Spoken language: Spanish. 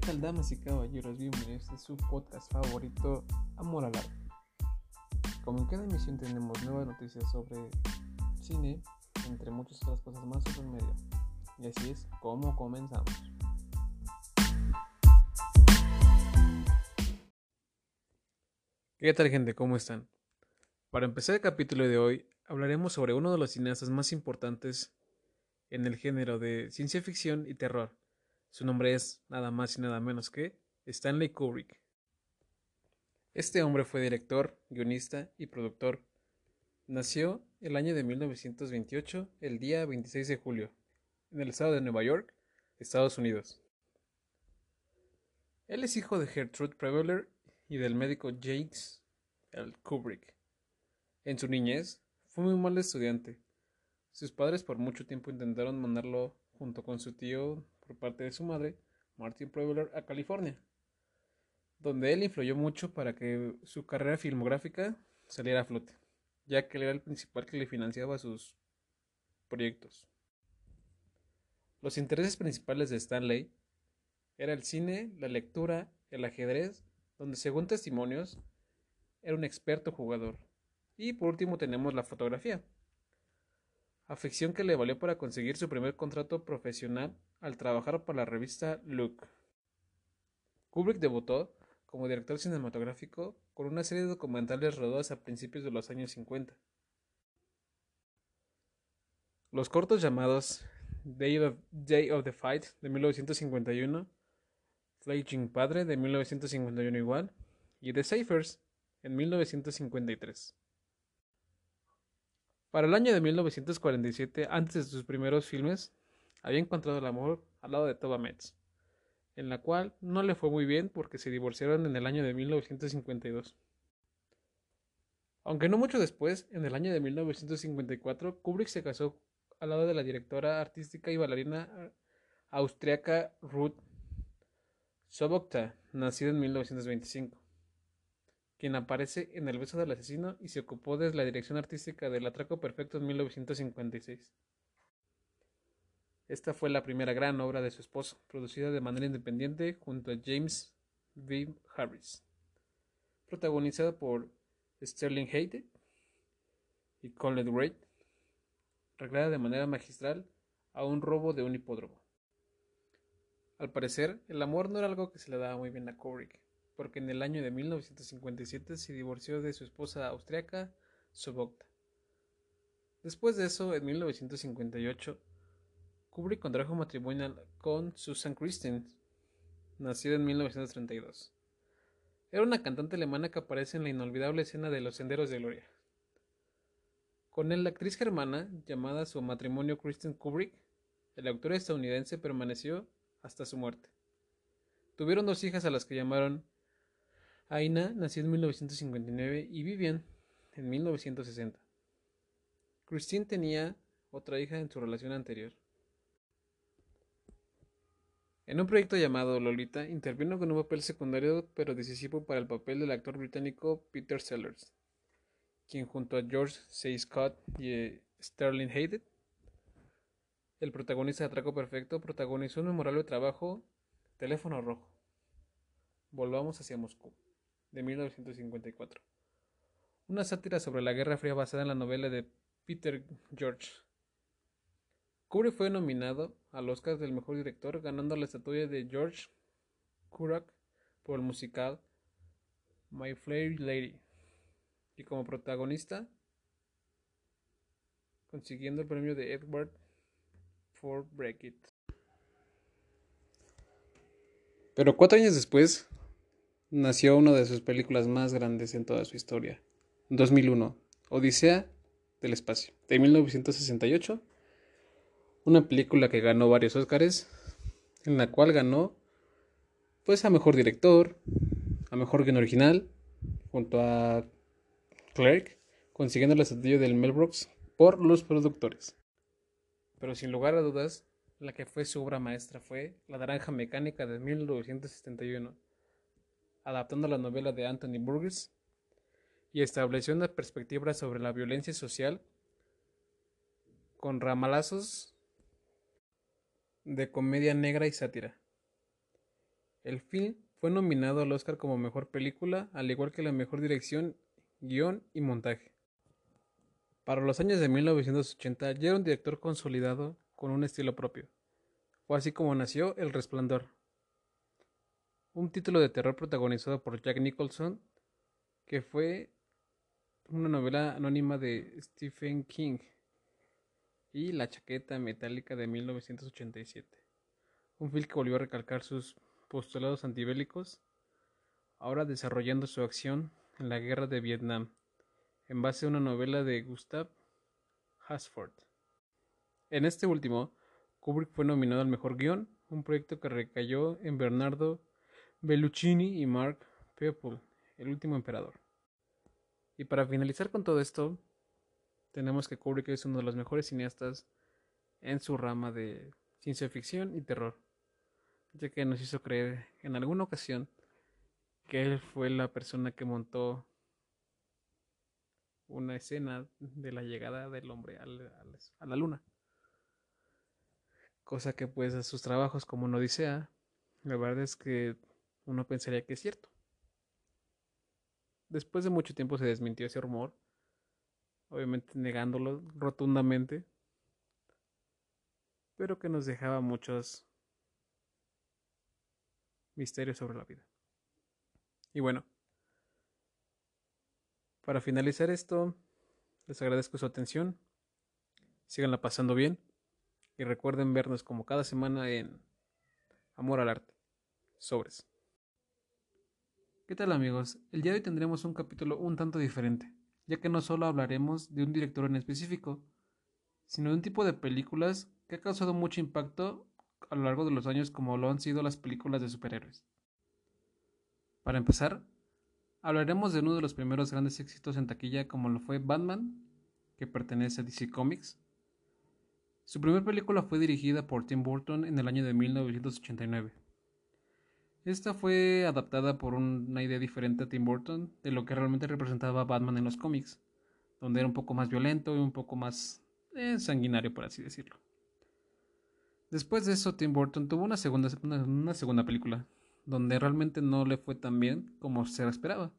¿Qué tal damas y caballeros? Bienvenidos a su podcast favorito, Amor al Arte. Como en cada emisión tenemos nuevas noticias sobre cine, entre muchas otras cosas más sobre el medio. Y así es como comenzamos. ¿Qué tal gente? ¿Cómo están? Para empezar el capítulo de hoy, hablaremos sobre uno de los cineastas más importantes en el género de ciencia ficción y terror. Su nombre es nada más y nada menos que Stanley Kubrick. Este hombre fue director, guionista y productor. Nació el año de 1928, el día 26 de julio, en el estado de Nueva York, Estados Unidos. Él es hijo de Gertrude Preveller y del médico James L. Kubrick. En su niñez, fue muy mal estudiante. Sus padres por mucho tiempo intentaron mandarlo junto con su tío por parte de su madre, Martin Preveller, a California, donde él influyó mucho para que su carrera filmográfica saliera a flote, ya que él era el principal que le financiaba sus proyectos. Los intereses principales de Stanley era el cine, la lectura, el ajedrez, donde según testimonios era un experto jugador. Y por último tenemos la fotografía, afición que le valió para conseguir su primer contrato profesional al trabajar para la revista Look. Kubrick debutó como director cinematográfico con una serie de documentales rodados a principios de los años 50. Los cortos llamados Day of, the Fight de 1951, Flying Padre de 1951 igual y The Safers en 1953. Para el año de 1947, antes de sus primeros filmes, había encontrado el amor al lado de Toba Metz, en la cual no le fue muy bien porque se divorciaron en el año de 1952. Aunque no mucho después, en el año de 1954, Kubrick se casó al lado de la directora artística y bailarina austriaca Ruth Sobokta, nacida en 1925 quien aparece en El beso del asesino y se ocupó de la dirección artística del Atraco Perfecto en 1956. Esta fue la primera gran obra de su esposo, producida de manera independiente junto a James V. Harris, protagonizada por Sterling Hayden y Colin Wright, reglada de manera magistral a un robo de un hipódromo. Al parecer, el amor no era algo que se le daba muy bien a Kubrick, porque en el año de 1957 se divorció de su esposa austriaca, Sobokta. Después de eso, en 1958, Kubrick contrajo matrimonio con Susan Christine, nacida en 1932. Era una cantante alemana que aparece en la inolvidable escena de Los Senderos de Gloria. Con él, la actriz germana, llamada su matrimonio Kristen Kubrick, el autor estadounidense permaneció hasta su muerte. Tuvieron dos hijas a las que llamaron Aina nació en 1959 y Vivian en 1960. Christine tenía otra hija en su relación anterior. En un proyecto llamado Lolita, intervino con un papel secundario pero decisivo para el papel del actor británico Peter Sellers, quien junto a George C. Scott y eh, Sterling Hayden, el protagonista de Atraco Perfecto, protagonizó un memorable trabajo, Teléfono Rojo. Volvamos hacia Moscú de 1954. Una sátira sobre la Guerra Fría basada en la novela de Peter George. Kubrick fue nominado al Oscar del Mejor Director, ganando la estatua de George Kurak por el musical My Fair Lady, y como protagonista, consiguiendo el premio de Edward for Break It. Pero cuatro años después, nació una de sus películas más grandes en toda su historia. 2001, Odisea del Espacio, de 1968. Una película que ganó varios Óscares, en la cual ganó pues a Mejor Director, a Mejor Guion Original, junto a Clerk, consiguiendo el estatua del Brooks por los productores. Pero sin lugar a dudas, la que fue su obra maestra fue La Naranja Mecánica de 1971 adaptando la novela de Anthony Burgess, y estableció una perspectiva sobre la violencia social con ramalazos de comedia negra y sátira. El film fue nominado al Oscar como Mejor Película, al igual que la Mejor Dirección, Guión y Montaje. Para los años de 1980 ya era un director consolidado con un estilo propio. Fue así como nació El Resplandor, un título de terror protagonizado por Jack Nicholson, que fue una novela anónima de Stephen King y La chaqueta metálica de 1987. Un film que volvió a recalcar sus postulados antibélicos, ahora desarrollando su acción en la guerra de Vietnam, en base a una novela de Gustav Hasford. En este último, Kubrick fue nominado al mejor guion, un proyecto que recayó en Bernardo Belluccini y Mark People, el último emperador. Y para finalizar con todo esto, tenemos que Kubrick es uno de los mejores cineastas en su rama de ciencia ficción y terror, ya que nos hizo creer en alguna ocasión que él fue la persona que montó una escena de la llegada del hombre a la, luna. Cosa que pues a sus trabajos como no Odisea, la verdad es que uno pensaría que es cierto. Después de mucho tiempo se desmintió ese rumor, obviamente negándolo rotundamente, pero que nos dejaba muchos misterios sobre la vida. Y bueno, para finalizar esto, les agradezco su atención, síganla pasando bien y recuerden vernos como cada semana en Amor al Arte. Sobres. ¿Qué tal amigos? El día de hoy tendremos un capítulo un tanto diferente, ya que no solo hablaremos de un director en específico, sino de un tipo de películas que ha causado mucho impacto a lo largo de los años como lo han sido las películas de superhéroes. Para empezar, hablaremos de uno de los primeros grandes éxitos en taquilla como lo fue Batman, que pertenece a DC Comics. Su primera película fue dirigida por Tim Burton en el año de 1989 esta fue adaptada por una idea diferente a Tim Burton de lo que realmente representaba Batman en los cómics, donde era un poco más violento y un poco más eh, sanguinario, por así decirlo. Después de eso, Tim Burton tuvo una segunda, una segunda película, donde realmente no le fue tan bien como se esperaba.